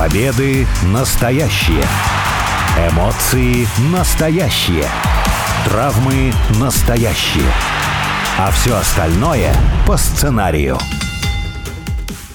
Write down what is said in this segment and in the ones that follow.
Победы настоящие. Эмоции настоящие. Травмы настоящие. А все остальное по сценарию.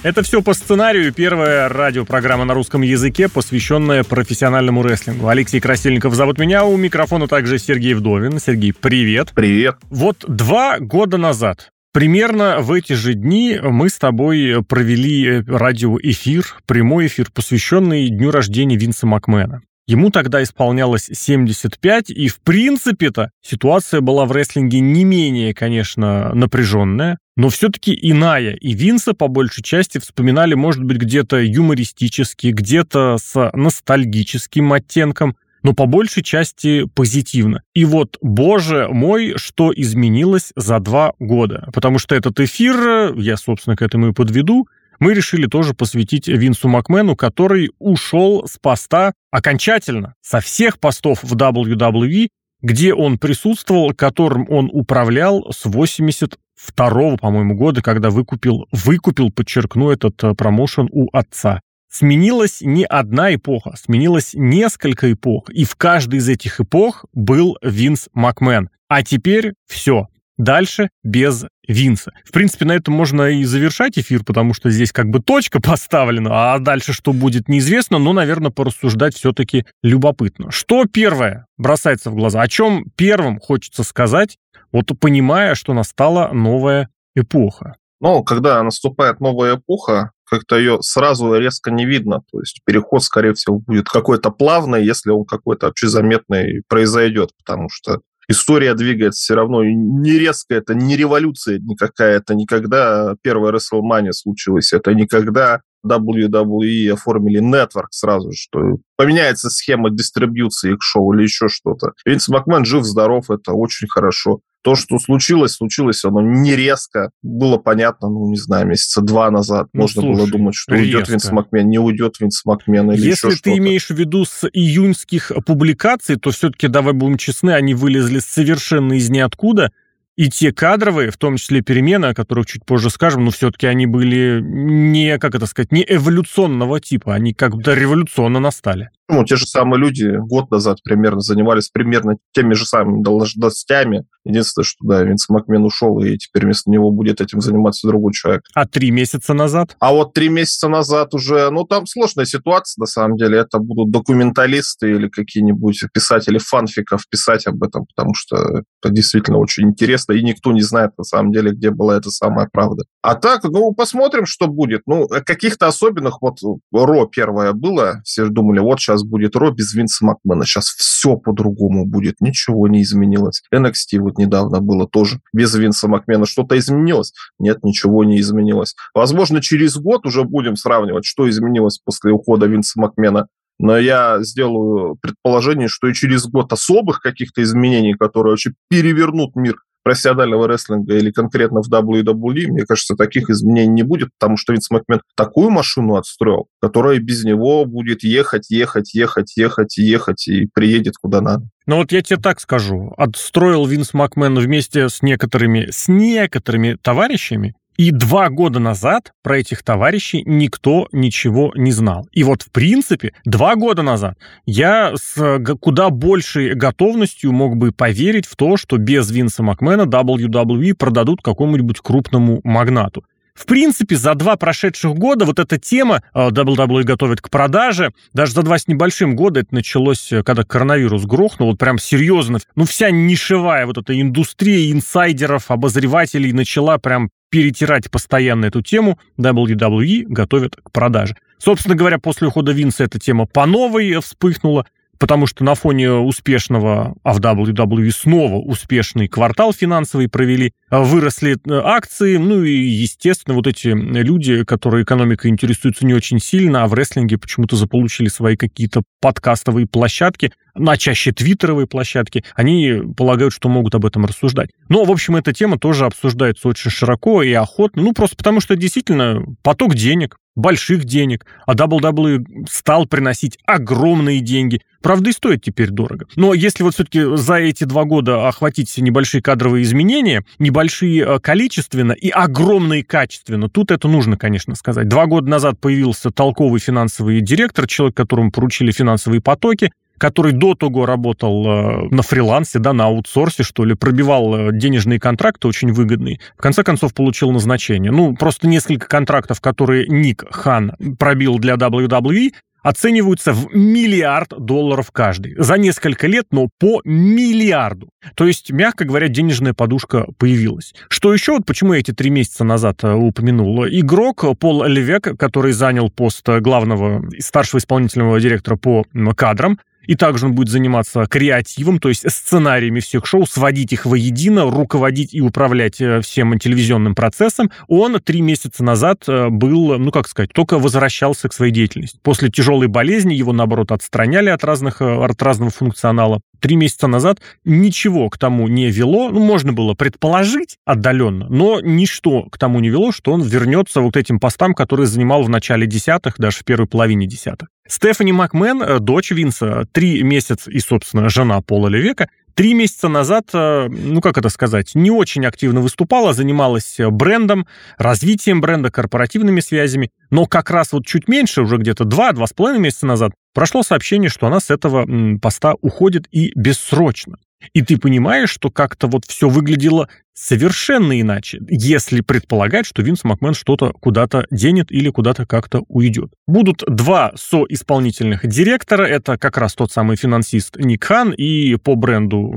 Это все по сценарию. Первая радиопрограмма на русском языке, посвященная профессиональному рестлингу. Алексей Красильников зовут меня. У микрофона также Сергей Вдовин. Сергей, привет. Привет. Вот два года назад Примерно в эти же дни мы с тобой провели радиоэфир, прямой эфир, посвященный дню рождения Винса Макмена. Ему тогда исполнялось 75, и в принципе-то ситуация была в рестлинге не менее, конечно, напряженная, но все-таки иная. И Винса по большей части вспоминали, может быть, где-то юмористически, где-то с ностальгическим оттенком, но по большей части позитивно. И вот, боже мой, что изменилось за два года. Потому что этот эфир, я, собственно, к этому и подведу, мы решили тоже посвятить Винсу Макмену, который ушел с поста окончательно, со всех постов в WWE, где он присутствовал, которым он управлял с 82 по-моему, года, когда выкупил, выкупил, подчеркну, этот э, промоушен у отца. Сменилась не одна эпоха, сменилось несколько эпох, и в каждой из этих эпох был Винс Макмен. А теперь все. Дальше без Винса. В принципе, на этом можно и завершать эфир, потому что здесь как бы точка поставлена, а дальше что будет неизвестно, но, наверное, порассуждать все-таки любопытно. Что первое бросается в глаза? О чем первым хочется сказать, вот понимая, что настала новая эпоха? Ну, когда наступает новая эпоха, как-то ее сразу резко не видно. То есть переход, скорее всего, будет какой-то плавный, если он какой-то вообще заметный произойдет, потому что история двигается все равно не резко, это не революция никакая, это никогда первая WrestleMania случилась, это никогда WWE оформили нетворк сразу, что поменяется схема дистрибьюции их шоу или еще что-то. Винс Макмен жив-здоров, это очень хорошо. То, что случилось, случилось оно не резко. Было понятно, ну, не знаю, месяца два назад. Ну, Можно слушай, было думать, что резко. уйдет Винс Макмен, не уйдет Винс Макмен или Если еще ты имеешь в виду с июньских публикаций, то все-таки, давай будем честны, они вылезли совершенно из ниоткуда. И те кадровые, в том числе перемены, о которых чуть позже скажем, но все-таки они были не, как это сказать, не эволюционного типа, они как бы революционно настали. Ну, те же самые люди год назад примерно занимались примерно теми же самыми должностями. Единственное, что, да, Винс Макмен ушел, и теперь вместо него будет этим заниматься другой человек. А три месяца назад? А вот три месяца назад уже, ну, там сложная ситуация, на самом деле. Это будут документалисты или какие-нибудь писатели фанфиков писать об этом, потому что это действительно очень интересно, и никто не знает, на самом деле, где была эта самая правда. А так, ну, посмотрим, что будет. Ну, каких-то особенных, вот Ро первое было, все думали, вот сейчас будет Ро без Винса Макмена, сейчас все по-другому будет, ничего не изменилось. NXT вот недавно было тоже без Винса Макмена, что-то изменилось? Нет, ничего не изменилось. Возможно, через год уже будем сравнивать, что изменилось после ухода Винса Макмена но я сделаю предположение, что и через год особых каких-то изменений, которые вообще перевернут мир профессионального рестлинга или конкретно в WWE, мне кажется, таких изменений не будет, потому что Винс Макмен такую машину отстроил, которая без него будет ехать, ехать, ехать, ехать, ехать и приедет куда надо. Ну вот я тебе так скажу. Отстроил Винс Макмен вместе с некоторыми, с некоторыми товарищами и два года назад про этих товарищей никто ничего не знал. И вот, в принципе, два года назад я с куда большей готовностью мог бы поверить в то, что без Винса Макмена WWE продадут какому-нибудь крупному магнату. В принципе, за два прошедших года вот эта тема WWE готовит к продаже, даже за два с небольшим года это началось, э, когда коронавирус грохнул, вот прям серьезно. Ну, вся нишевая вот эта индустрия инсайдеров, обозревателей начала прям перетирать постоянно эту тему, WWE готовят к продаже. Собственно говоря, после ухода Винса эта тема по новой вспыхнула, потому что на фоне успешного, а в WWE снова успешный квартал финансовый провели, выросли э, акции, ну и, естественно, вот эти люди, которые экономикой интересуются не очень сильно, а в рестлинге почему-то заполучили свои какие-то подкастовые площадки, на чаще твиттеровые площадки, они полагают, что могут об этом рассуждать. Но, в общем, эта тема тоже обсуждается очень широко и охотно, ну, просто потому что действительно поток денег, больших денег, а WWE стал приносить огромные деньги. Правда, и стоит теперь дорого. Но если вот все-таки за эти два года охватить небольшие кадровые изменения, небольшие э, количественно и огромные качественно, тут это нужно, конечно, сказать. Два года назад появился толковый финансовый директор, человек, которому поручили финансовые потоки, который до того работал э, на фрилансе, да, на аутсорсе, что ли, пробивал э, денежные контракты очень выгодные, в конце концов получил назначение. Ну, просто несколько контрактов, которые Ник Хан пробил для WWE, оцениваются в миллиард долларов каждый. За несколько лет, но по миллиарду. То есть, мягко говоря, денежная подушка появилась. Что еще, вот почему я эти три месяца назад э, упомянул? Игрок Пол Левек, который занял пост главного старшего исполнительного директора по кадрам, и также он будет заниматься креативом, то есть сценариями всех шоу, сводить их воедино, руководить и управлять э, всем телевизионным процессом. Он три месяца назад э, был, ну как сказать, только возвращался к своей деятельности. После тяжелой болезни его, наоборот, отстраняли от, разных, э, от разного функционала. Три месяца назад ничего к тому не вело. Ну, можно было предположить отдаленно, но ничто к тому не вело, что он вернется вот этим постам, которые занимал в начале десятых, даже в первой половине десятых. Стефани Макмен, э, дочь Винса, три месяца и, собственно, жена Пола Левека, три месяца назад, э, ну как это сказать, не очень активно выступала, занималась брендом, развитием бренда, корпоративными связями, но как раз вот чуть меньше, уже где-то два-два с половиной месяца назад, прошло сообщение, что она с этого поста уходит и бессрочно. И ты понимаешь, что как-то вот все выглядело совершенно иначе, если предполагать, что Винс Макмен что-то куда-то денет или куда-то как-то уйдет. Будут два соисполнительных директора, это как раз тот самый финансист Ник Хан и по бренду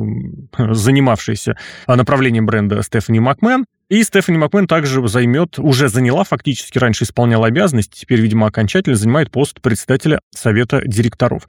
занимавшийся направлением бренда Стефани Макмен. И Стефани Макмен также займет, уже заняла фактически, раньше исполняла обязанности, теперь, видимо, окончательно занимает пост председателя совета директоров.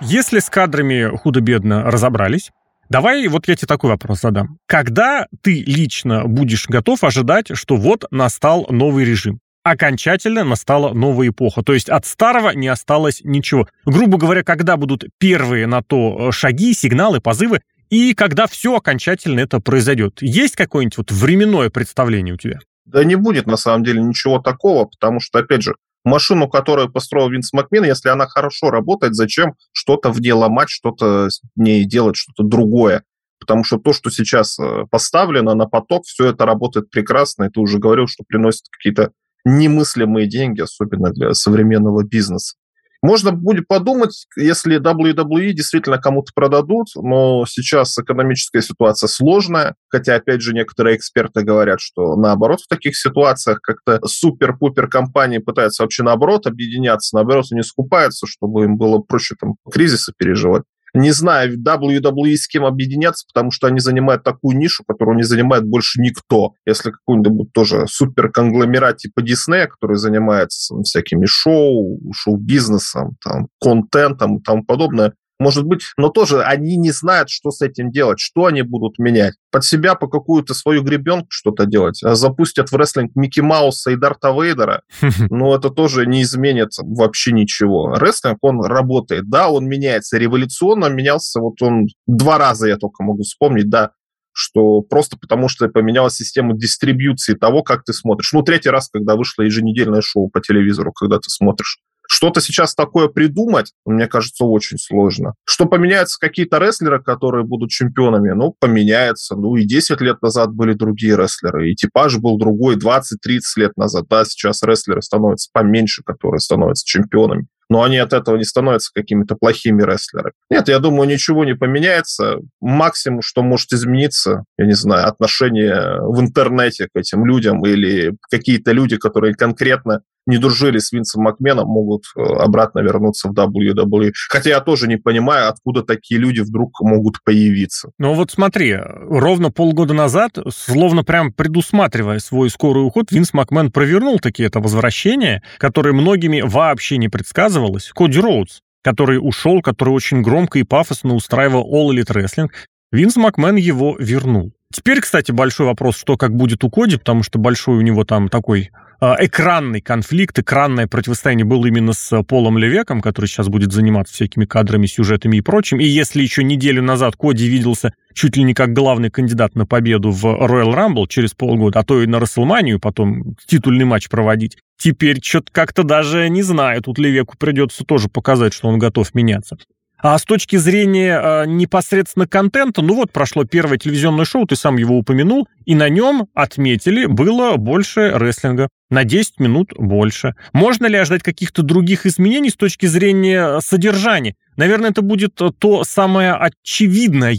Если с кадрами худо-бедно разобрались, Давай вот я тебе такой вопрос задам. Когда ты лично будешь готов ожидать, что вот настал новый режим? Окончательно настала новая эпоха. То есть от старого не осталось ничего. Грубо говоря, когда будут первые на то э, шаги, сигналы, позывы, и когда все окончательно это произойдет. Есть какое-нибудь вот временное представление у тебя? Да не будет на самом деле ничего такого, потому что, опять же, машину, которую построил Винс Макмен, если она хорошо работает, зачем что-то в ней ломать, что-то с ней делать, что-то другое? Потому что то, что сейчас э, поставлено на поток, все это работает прекрасно. И ты уже говорил, что приносит какие-то немыслимые деньги, особенно для современного бизнеса. Можно будет подумать, если WWE действительно кому-то продадут, но сейчас экономическая ситуация сложная, хотя, опять же, некоторые эксперты говорят, что наоборот в таких ситуациях как-то супер-пупер компании пытаются вообще наоборот объединяться, наоборот не скупаются, чтобы им было проще там кризисы переживать не знаю, WWE с кем объединяться, потому что они занимают такую нишу, которую не занимает больше никто. Если какой-нибудь тоже суперконгломерат типа Диснея, который занимается всякими шоу, шоу-бизнесом, там, контентом и тому подобное, может быть, но тоже они не знают, что с этим делать, что они будут менять. Под себя по какую-то свою гребенку что-то делать. А запустят в рестлинг Микки Мауса и Дарта Вейдера, но это тоже не изменит вообще ничего. Рестлинг, он работает. Да, он меняется революционно, менялся, вот он два раза я только могу вспомнить, да, что просто потому, что поменялась система дистрибьюции того, как ты смотришь. Ну, третий раз, когда вышло еженедельное шоу по телевизору, когда ты смотришь. Что-то сейчас такое придумать, мне кажется, очень сложно. Что поменяются какие-то рестлеры, которые будут чемпионами? Ну, поменяется. Ну, и 10 лет назад были другие рестлеры, и типаж был другой 20-30 лет назад. Да, сейчас рестлеры становятся поменьше, которые становятся чемпионами но они от этого не становятся какими-то плохими рестлерами. Нет, я думаю, ничего не поменяется. Максимум, что может измениться, я не знаю, отношение в интернете к этим людям или какие-то люди, которые конкретно не дружили с Винсом Макменом, могут э, обратно вернуться в WWE. Хотя я тоже не понимаю, откуда такие люди вдруг могут появиться. Ну вот смотри, ровно полгода назад, словно прям предусматривая свой скорый уход, Винс Макмен провернул такие это возвращение, которое многими вообще не предсказывалось. Коди Роудс, который ушел, который очень громко и пафосно устраивал All Elite Wrestling, Винс Макмен его вернул. Теперь, кстати, большой вопрос, что как будет у Коди, потому что большой у него там такой а, экранный конфликт, экранное противостояние было именно с Полом Левеком, который сейчас будет заниматься всякими кадрами, сюжетами и прочим. И если еще неделю назад Коди виделся чуть ли не как главный кандидат на победу в Royal Rumble через полгода, а то и на Расселманию потом титульный матч проводить, теперь что-то как-то даже не знаю. Тут Левеку придется тоже показать, что он готов меняться. А с точки зрения э, непосредственно контента, ну вот прошло первое телевизионное шоу, ты сам его упомянул, и на нем отметили, было больше рестлинга. На 10 минут больше. Можно ли ожидать каких-то других изменений с точки зрения содержания? Наверное, это будет то самое очевидное,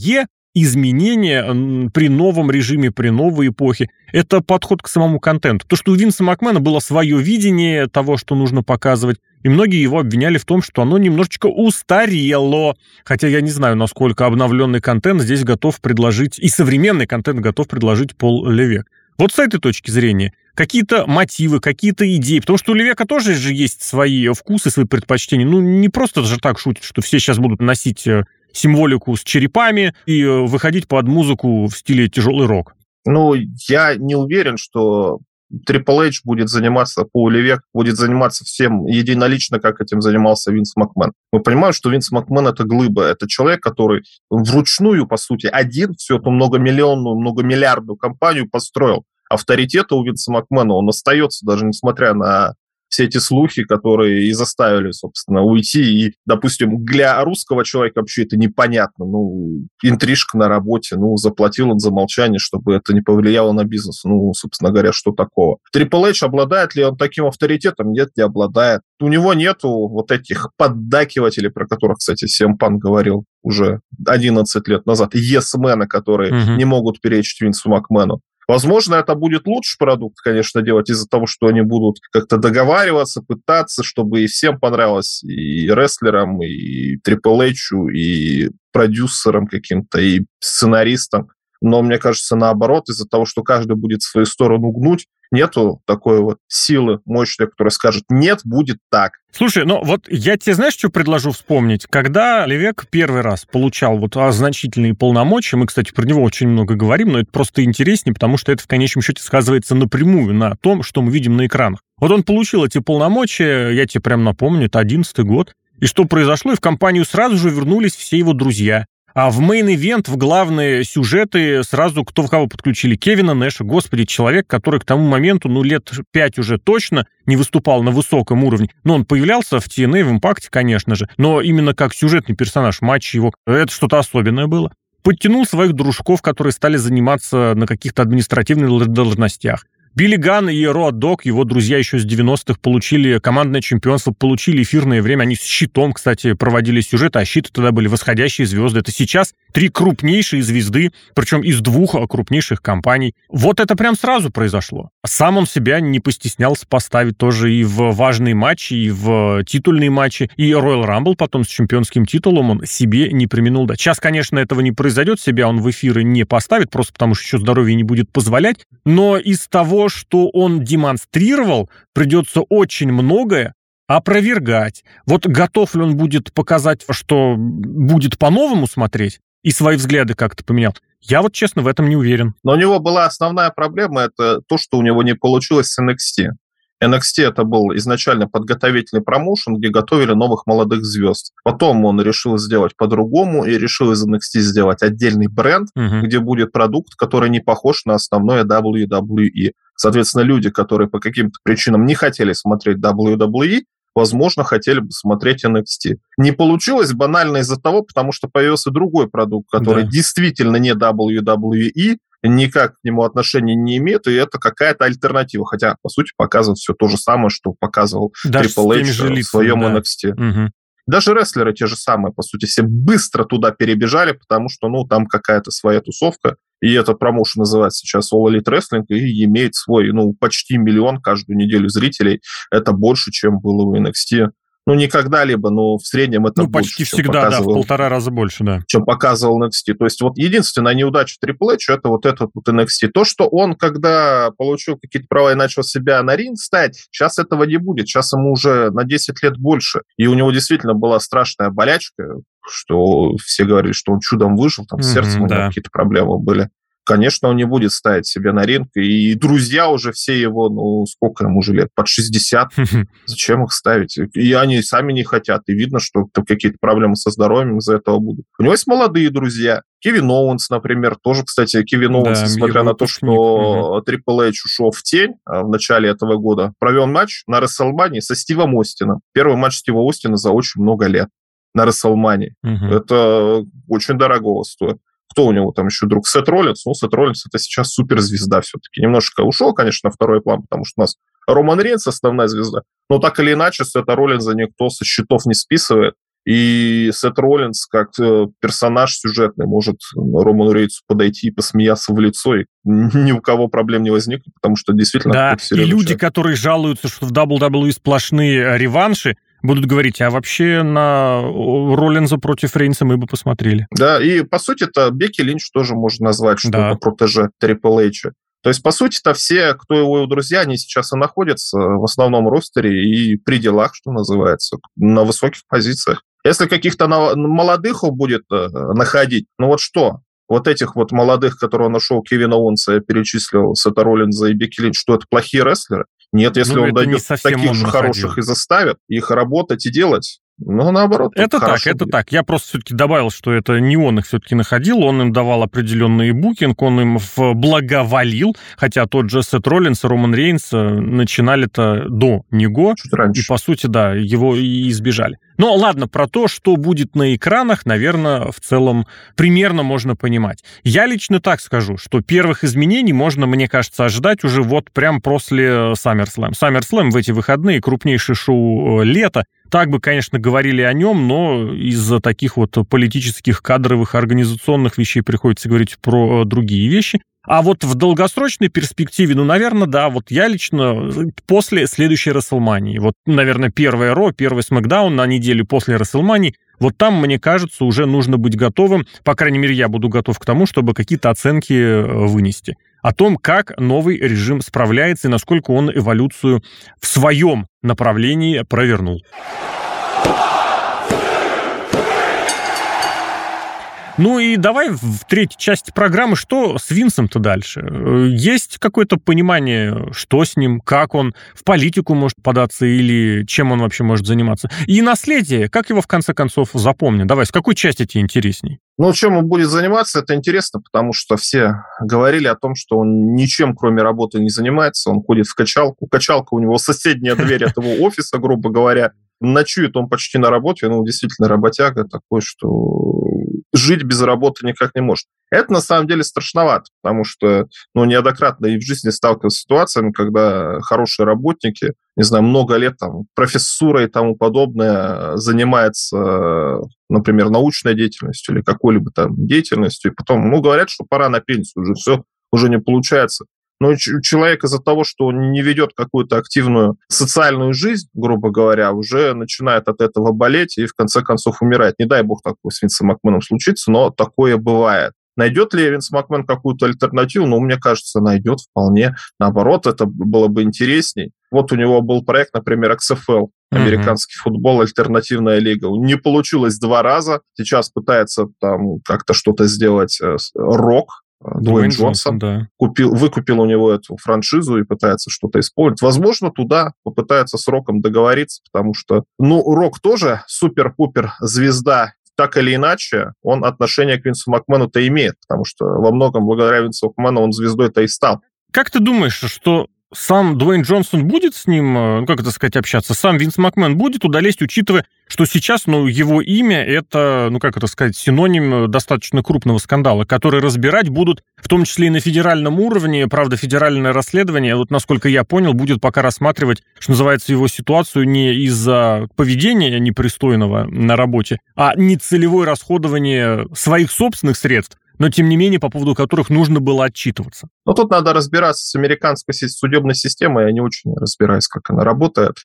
изменения при новом режиме, при новой эпохе. Это подход к самому контенту. То, что у Винса Макмена было свое видение того, что нужно показывать, и многие его обвиняли в том, что оно немножечко устарело. Хотя я не знаю, насколько обновленный контент здесь готов предложить, и современный контент готов предложить Пол Левек. Вот с этой точки зрения, какие-то мотивы, какие-то идеи, потому что у Левека тоже же есть свои вкусы, свои предпочтения. Ну, не просто же так шутит, что все сейчас будут носить э, символику с черепами и э, выходить под музыку в стиле тяжелый рок? Ну, я не уверен, что Triple H будет заниматься, по Век будет заниматься всем единолично, как этим занимался Винс Макмен. Мы понимаем, что Винс Макмен это глыба, это человек, который вручную, по сути, один всю эту многомиллионную, многомиллиардную компанию построил. Авторитета у Винса Макмена, он остается, даже несмотря на все эти слухи, которые и заставили, собственно, уйти. И, допустим, для русского человека вообще это непонятно. Ну, интрижка на работе, ну, заплатил он за молчание, чтобы это не повлияло на бизнес. Ну, собственно говоря, что такого? Triple H обладает ли он таким авторитетом? Нет, не обладает. У него нету вот этих поддакивателей, про которых, кстати, Семпан говорил уже 11 лет назад, есмены, которые угу. не могут перечить Винсу Макмену. Возможно, это будет лучший продукт, конечно, делать из-за того, что они будут как-то договариваться, пытаться, чтобы и всем понравилось, и рестлерам, и Triple H, и продюсерам каким-то, и сценаристам. Но мне кажется, наоборот, из-за того, что каждый будет свою сторону гнуть, нету такой вот силы мощной, которая скажет, нет, будет так. Слушай, ну вот я тебе знаешь, что предложу вспомнить? Когда Левек первый раз получал вот значительные полномочия, мы, кстати, про него очень много говорим, но это просто интереснее, потому что это в конечном счете сказывается напрямую на том, что мы видим на экранах. Вот он получил эти полномочия, я тебе прям напомню, это одиннадцатый год, и что произошло? И в компанию сразу же вернулись все его друзья. А в main event, в главные сюжеты сразу кто в кого подключили? Кевина Нэша. Господи, человек, который к тому моменту, ну, лет пять уже точно не выступал на высоком уровне. Но он появлялся в TNA, в Импакте, конечно же. Но именно как сюжетный персонаж матча его, это что-то особенное было подтянул своих дружков, которые стали заниматься на каких-то административных должностях. Билли Ган и Роад Дог, его друзья еще с 90-х, получили командное чемпионство, получили эфирное время. Они с Щитом, кстати, проводили сюжеты, а Щиты тогда были восходящие звезды. Это сейчас три крупнейшие звезды, причем из двух крупнейших компаний. Вот это прям сразу произошло. Сам он себя не постеснялся поставить тоже и в важные матчи, и в титульные матчи. И Royal Rumble потом с чемпионским титулом он себе не применил дать. Сейчас, конечно, этого не произойдет, себя он в эфиры не поставит, просто потому что еще здоровье не будет позволять. Но из того, что он демонстрировал, придется очень многое опровергать. Вот готов ли он будет показать, что будет по-новому смотреть и свои взгляды как-то поменял? Я вот, честно, в этом не уверен. Но у него была основная проблема, это то, что у него не получилось с NXT. NXT это был изначально подготовительный промоушен, где готовили новых молодых звезд. Потом он решил сделать по-другому и решил из NXT сделать отдельный бренд, угу. где будет продукт, который не похож на основное WWE. Соответственно, люди, которые по каким-то причинам не хотели смотреть WWE, возможно, хотели бы смотреть NXT. Не получилось банально из-за того, потому что появился другой продукт, который да. действительно не WWE, никак к нему отношения не имеет, и это какая-то альтернатива. Хотя, по сути, показывает все то же самое, что показывал Даже Triple H в своем да. NXT. Угу. Даже рестлеры те же самые, по сути, все быстро туда перебежали, потому что, ну, там какая-то своя тусовка, и этот промоушен называется сейчас All Elite Wrestling, и имеет свой, ну, почти миллион каждую неделю зрителей. Это больше, чем было в NXT ну, не когда-либо, но в среднем это Ну, почти больше, всегда, да, в полтора раза больше, да. Чем показывал NXT. То есть вот единственная неудача Triple H это вот этот вот NXT. То, что он, когда получил какие-то права и начал себя на ринг ставить, сейчас этого не будет. Сейчас ему уже на 10 лет больше. И у него действительно была страшная болячка, что все говорили, что он чудом выжил, там с сердцем mm-hmm, да. какие-то проблемы были. конечно, он не будет ставить себя на ринг. И друзья уже все его, ну, сколько ему уже лет, под 60. Зачем их ставить? И они сами не хотят. И видно, что какие-то проблемы со здоровьем из-за этого будут. У него есть молодые друзья. Кевин Оуэнс, например, тоже, кстати, Кевин Оуэнс, да, несмотря на то, что Трипл Эйч ушел в тень а, в начале этого года, провел матч на Рестлмании со Стивом Остином. Первый матч Стива Остина за очень много лет на Расселмании. Угу. Это очень дорого стоит. Кто у него там еще друг? Сет Роллинс. Ну, Сет Роллинс это сейчас суперзвезда все-таки. Немножко ушел, конечно, на второй план, потому что у нас Роман Рейнс основная звезда. Но так или иначе, Сета Роллинза никто со счетов не списывает. И Сет Роллинс, как э, персонаж сюжетный, может Роману Рейнсу подойти и посмеяться в лицо, и ни у кого проблем не возникнет, потому что действительно... Да, и люди, человек. которые жалуются, что в WWE сплошные реванши, будут говорить, а вообще на Роллинза против Рейнса мы бы посмотрели. Да, и по сути это Бекки Линч тоже можно назвать, что да. это протеже Трипл Эйча. То есть, по сути-то, все, кто его друзья, они сейчас и находятся в основном ростере и при делах, что называется, на высоких позициях. Если каких-то молодых он будет э, находить, ну вот что? Вот этих вот молодых, которые нашел, Кевина Уонса, перечислил, Сета Роллинза и Бекки Линч, что это плохие рестлеры? Нет, если ну, он дойдет таких же хороших и заставит их работать и делать, ну, наоборот. Это так, это будет. так. Я просто все-таки добавил, что это не он их все-таки находил, он им давал определенный букинг, он им благоволил, хотя тот же Сет Роллинс и Роман Рейнс э, начинали-то до него. Чуть раньше. И, по сути, да, его и избежали. Но ладно, про то, что будет на экранах, наверное, в целом примерно можно понимать. Я лично так скажу, что первых изменений можно, мне кажется, ожидать уже вот прям после SummerSlam. SummerSlam в эти выходные крупнейшее шоу э, лета. Так бы, конечно, говорили о нем, но из-за таких вот политических, кадровых, организационных вещей приходится говорить про э, другие вещи. А вот в долгосрочной перспективе, ну, наверное, да, вот я лично э, после следующей Расселмании, вот, наверное, первая Ро, первый Смакдаун на неделю после Расселмании, вот там, мне кажется, уже нужно быть готовым, по крайней мере, я буду готов к тому, чтобы какие-то оценки э, вынести. О том, как новый режим справляется и насколько он эволюцию в своем направлении провернул. Ну и давай в третьей части программы, что с Винсом-то дальше? Есть какое-то понимание, что с ним, как он в политику может податься или чем он вообще может заниматься? И наследие, как его в конце концов запомнят? Давай, с какой части тебе интересней? Ну, чем он будет заниматься, это интересно, потому что все говорили о том, что он ничем, кроме работы, не занимается. Он ходит в качалку. Качалка у него соседняя дверь этого офиса, грубо говоря. Ночует он почти на работе, ну, действительно, работяга такой, что жить без работы никак не может. Это на самом деле страшновато, потому что ну, неоднократно и в жизни сталкивался с ситуациями, когда хорошие работники, не знаю, много лет там профессура и тому подобное занимается, например, научной деятельностью или какой-либо там деятельностью, и потом, ну, говорят, что пора на пенсию, уже все, уже не получается. Но человек из-за того, что он не ведет какую-то активную социальную жизнь, грубо говоря, уже начинает от этого болеть и в конце концов умирает. Не дай бог такое с Винсом Макменом случится, но такое бывает. Найдет ли Винс Макмен какую-то альтернативу? Ну, мне кажется, найдет вполне. Наоборот, это было бы интересней. Вот у него был проект, например, XFL, американский uh-huh. футбол, альтернативная лига. Не получилось два раза. Сейчас пытается там как-то что-то сделать э, рок, Дуэйн Джонсон, да. купил, выкупил у него эту франшизу и пытается что-то использовать. Возможно, туда попытается с Роком договориться, потому что, ну, Рок тоже супер-пупер звезда так или иначе, он отношение к Винсу Макмену-то имеет, потому что во многом благодаря Винсу Макмену он звездой-то и стал. Как ты думаешь, что сам Дуэйн Джонсон будет с ним, э, ну, как это сказать, общаться? Сам Винс Макмен будет туда лезть, учитывая, что сейчас, ну, его имя — это, ну, как это сказать, синоним э, достаточно крупного скандала, который разбирать будут, в том числе и на федеральном уровне. Правда, федеральное расследование, вот насколько я понял, будет пока рассматривать, что называется, его ситуацию не из-за поведения непристойного на работе, а нецелевое расходование своих собственных средств, но тем не менее по поводу которых нужно было отчитываться. Но тут надо разбираться с американской судебной системой, я не очень разбираюсь, как она работает.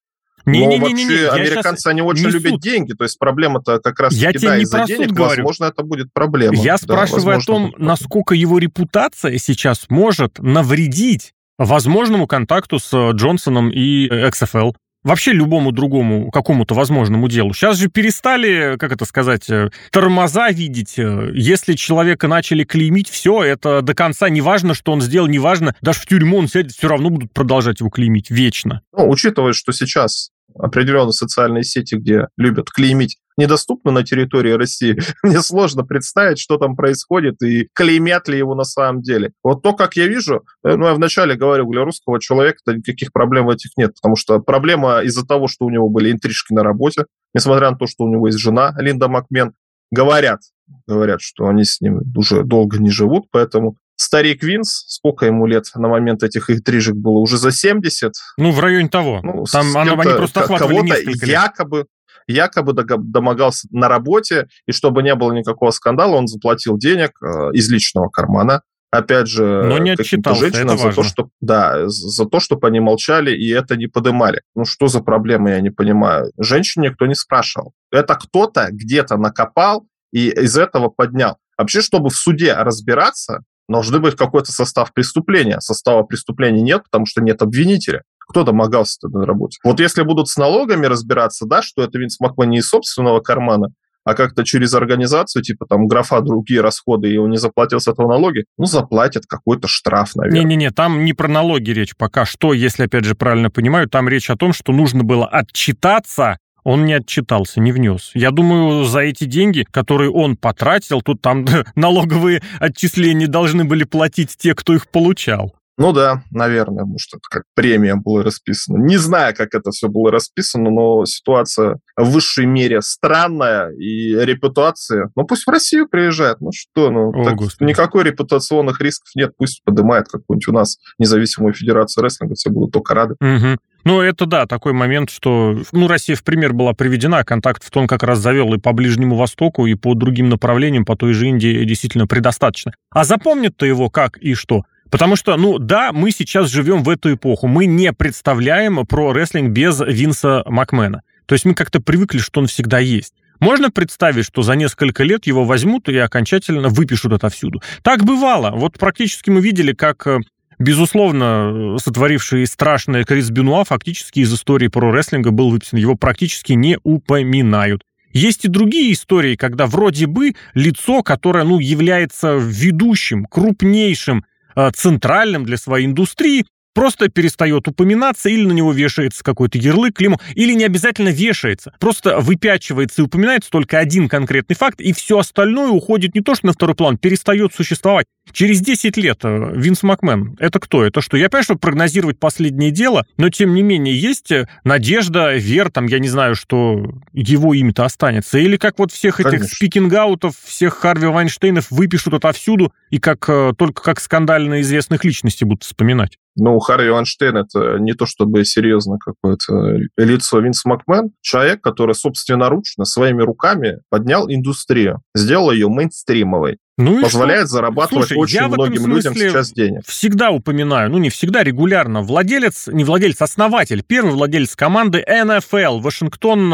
Не, Но не, вообще не, не, не. американцы, они очень любят суд. деньги, то есть проблема-то как раз я тебе не из-за денег, говорю. возможно, это будет проблема. Я да, спрашиваю о том, насколько его репутация сейчас может навредить возможному контакту с Джонсоном и XFL. Вообще любому другому какому-то возможному делу. Сейчас же перестали, как это сказать, э, тормоза видеть. Э, если человека начали клеймить, все, это до конца, неважно, что он сделал, неважно, даже в тюрьму он сядет, все равно будут продолжать его клеймить вечно. Ну, учитывая, что сейчас определенные социальные сети, где любят клеймить, недоступны на территории России. Мне сложно представить, что там происходит и клеймят ли его на самом деле. Вот то, как я вижу, э, ну, я вначале говорил, для русского человека никаких проблем этих нет, потому что проблема из-за того, что у него были интрижки на работе, несмотря на то, что у него есть жена Линда Макмен, говорят, говорят, что они с ним уже долго не живут, поэтому старик Винс, сколько ему лет на момент этих интрижек было? Уже за 70? Ну, в районе того. Ну, Там они просто охватывали несколько лет. якобы якобы домогался на работе, и чтобы не было никакого скандала, он заплатил денег э, из личного кармана, опять же, Но не каким-то женщинам за то, что, да, за то, чтобы они молчали и это не подымали. Ну, что за проблема, я не понимаю. Женщин никто не спрашивал. Это кто-то где-то накопал и из этого поднял. Вообще, чтобы в суде разбираться, должны быть какой-то состав преступления. Состава преступления нет, потому что нет обвинителя. Кто домогался на работе? Вот если будут с налогами разбираться, да, что это Винс Макмен не из собственного кармана, а как-то через организацию, типа там графа другие расходы, и он не заплатил с этого налоги, ну, заплатят какой-то штраф, наверное. Не-не-не, там не про налоги речь пока что, если, опять же, правильно понимаю, там речь о том, что нужно было отчитаться он не отчитался, не внес. Я думаю, за эти деньги, которые он потратил, тут там налоговые отчисления должны были платить те, кто их получал. Ну да, наверное, может, это как премия была расписана. Не знаю, как это все было расписано, но ситуация в высшей мере странная, и репутация... Ну, пусть в Россию приезжает, ну что, ну, О, так, никакой репутационных рисков нет, пусть поднимает какую-нибудь у нас независимую федерацию рестлинга, все будут только рады. Угу. Ну, это да, такой момент, что, ну, Россия в пример была приведена, контакт в он как раз завел и по Ближнему Востоку, и по другим направлениям, по той же Индии действительно предостаточно. А запомнит-то его как и что? Потому что, ну да, мы сейчас живем в эту эпоху. Мы не представляем про рестлинг без Винса Макмена. То есть мы как-то привыкли, что он всегда есть. Можно представить, что за несколько лет его возьмут и окончательно выпишут отовсюду. Так бывало. Вот практически мы видели, как э, безусловно, сотворивший страшное Крис Бенуа фактически из истории про рестлинга был выписан. Его практически не упоминают. Есть и другие истории, когда вроде бы лицо, которое ну, является ведущим, крупнейшим Э, центральным для своей индустрии, просто перестает упоминаться, или на него вешается какой-то ярлык, клеймо, или не обязательно вешается, просто выпячивается и упоминается только один конкретный факт, и все остальное уходит не то что на второй план, перестает существовать. Через 10 лет э, Винс Макмен, это кто? Это что? Я понимаю, что прогнозировать последнее дело, но тем не менее есть э, надежда, вер, там, я не знаю, что его имя-то останется. Или как вот всех этих Конечно. спикингаутов, всех Харви Вайнштейнов выпишут отовсюду и как э, только как скандально известных личностей будут вспоминать. Ну, Харви Вайнштейн это не то чтобы серьезно какое-то лицо Винс Макмен. Человек, который собственноручно своими руками поднял индустрию, сделал ее мейнстримовой. Ну позволяет что? зарабатывать Слушай, очень многим людям сейчас денег. Всегда упоминаю, ну не всегда, регулярно. Владелец, не владелец, основатель, первый владелец команды NFL Вашингтон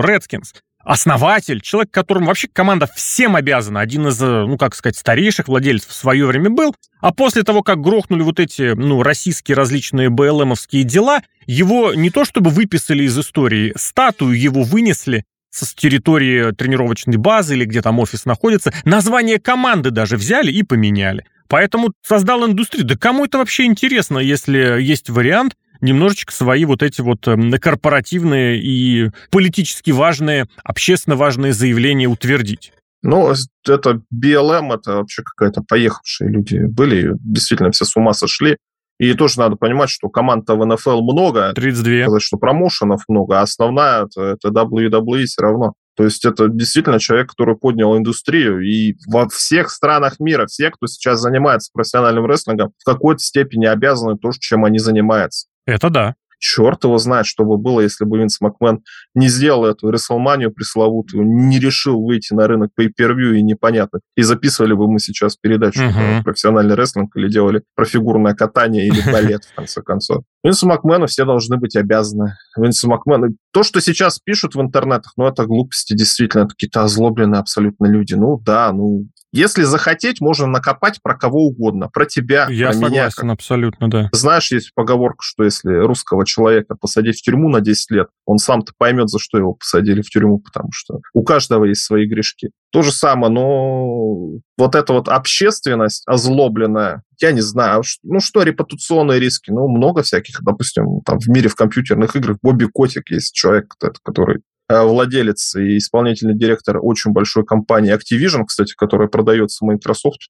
Редскинс основатель, человек, которому вообще команда всем обязана, один из, э, ну, как сказать, старейших владельцев в свое время был, а после того, как грохнули вот эти, ну, российские различные БЛМовские дела, его не то чтобы выписали из истории, статую его вынесли с территории тренировочной базы или где там офис находится, название команды даже взяли и поменяли. Поэтому создал индустрию. Да кому это вообще интересно, если есть вариант немножечко свои вот эти вот эм, корпоративные и политически важные, общественно важные заявления утвердить. Ну, это BLM, это вообще какая-то поехавшие люди были, действительно все с ума сошли. И тоже надо понимать, что команд в НФЛ много. 32. Сказать, что промоушенов много, а основная это, это WWE все равно. То есть это действительно человек, который поднял индустрию, и во всех странах мира, все, кто сейчас занимается профессиональным рестлингом, в какой-то степени обязаны то, чем они занимаются. Это да. Черт его знает, что бы было, если бы Винс Макмен не сделал эту Рестлманию пресловутую, не решил выйти на рынок по per и непонятно. И записывали бы мы сейчас передачу uh-huh. про профессиональный рестлинг или делали про фигурное катание или балет, в конце концов. Винсу Макмену все должны быть обязаны. Винсу Макмену... То, что сейчас пишут в интернетах, ну, это глупости, действительно, это какие-то озлобленные абсолютно люди. Ну, да, ну, если захотеть, можно накопать про кого угодно. Про тебя, Я про согласен, меня. абсолютно, да. Знаешь, есть поговорка, что если русского человека посадить в тюрьму на 10 лет, он сам-то поймет, за что его посадили в тюрьму, потому что у каждого есть свои грешки. То же самое, но вот эта вот общественность озлобленная, я не знаю, ну что, репутационные риски, ну много всяких, допустим, там в мире в компьютерных играх Бобби Котик есть человек, который Э, владелец и исполнительный директор очень большой компании Activision, кстати, которая продается Microsoft,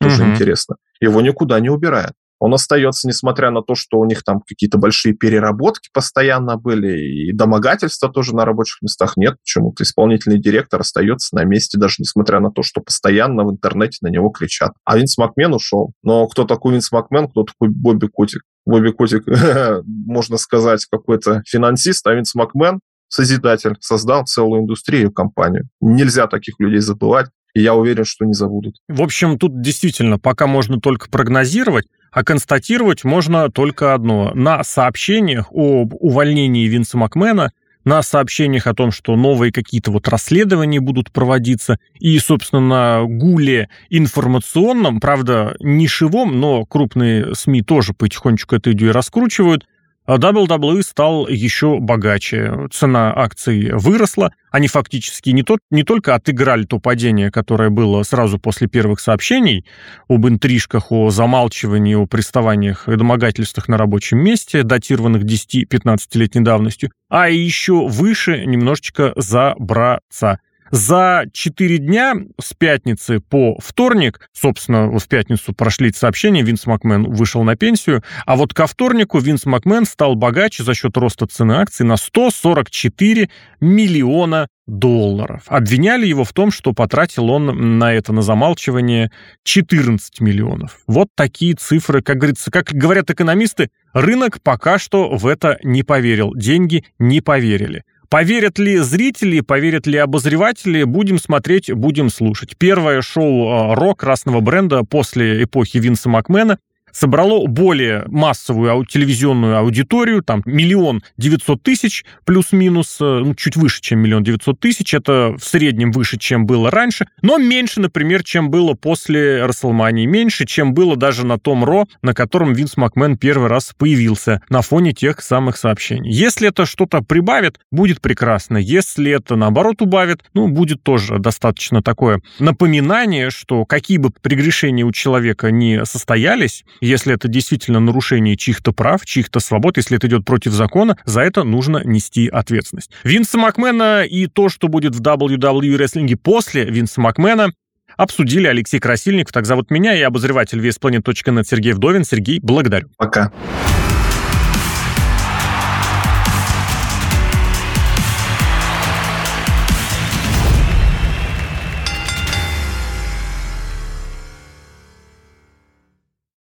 тоже mm-hmm. интересно, его никуда не убирают. Он остается, несмотря на то, что у них там какие-то большие переработки постоянно были, и домогательства тоже на рабочих местах нет. Почему-то исполнительный директор остается на месте, даже несмотря на то, что постоянно в интернете на него кричат. А Винс Макмен ушел. Но кто такой Винс Макмен, кто такой Бобби Котик? Бобби Котик, можно сказать, какой-то финансист, а Винс Макмен Созидатель создал целую индустрию, компанию. Нельзя таких людей забывать, и я уверен, что не забудут. В общем, тут действительно пока можно только прогнозировать, а констатировать можно только одно. На сообщениях об увольнении Винса Макмена на сообщениях о том, что новые какие-то вот расследования будут проводиться, и, собственно, на гуле информационном, правда, нишевом, но крупные СМИ тоже потихонечку эту идею раскручивают, WWE стал еще богаче. Цена акций выросла. Они фактически не, тот, не только отыграли то падение, которое было сразу после первых сообщений об интрижках, о замалчивании, о приставаниях и домогательствах на рабочем месте, датированных 10-15-летней давностью, а еще выше немножечко забраться. За 4 дня с пятницы по вторник, собственно, в пятницу прошли сообщения, Винс Макмен вышел на пенсию, а вот ко вторнику Винс Макмен стал богаче за счет роста цены акций на 144 миллиона долларов. Обвиняли его в том, что потратил он на это, на замалчивание 14 миллионов. Вот такие цифры, как говорится, как говорят экономисты, рынок пока что в это не поверил, деньги не поверили. Поверят ли зрители, поверят ли обозреватели, будем смотреть, будем слушать. Первое шоу э, рок красного бренда после эпохи Винса Макмена собрало более массовую телевизионную аудиторию, там миллион девятьсот тысяч плюс-минус, э, ну, чуть выше, чем миллион девятьсот тысяч, это в среднем выше, чем было раньше, но меньше, например, чем было после Расселмании, меньше, чем было даже на том Ро, на котором Винс Макмен первый раз появился на фоне тех самых сообщений. Если это что-то прибавит, будет прекрасно. Если это, наоборот, убавит, ну, будет тоже достаточно такое напоминание, что какие бы прегрешения у человека не состоялись, если это действительно нарушение чьих-то прав, чьих-то свобод, если это идет против закона, за это нужно нести ответственность. Винса Макмена и то, что будет в WWE рестлинге после Винса Макмена, обсудили Алексей Красильников. Так зовут меня и обозреватель VSPlanet.net Сергей Вдовин. Сергей, благодарю. Пока.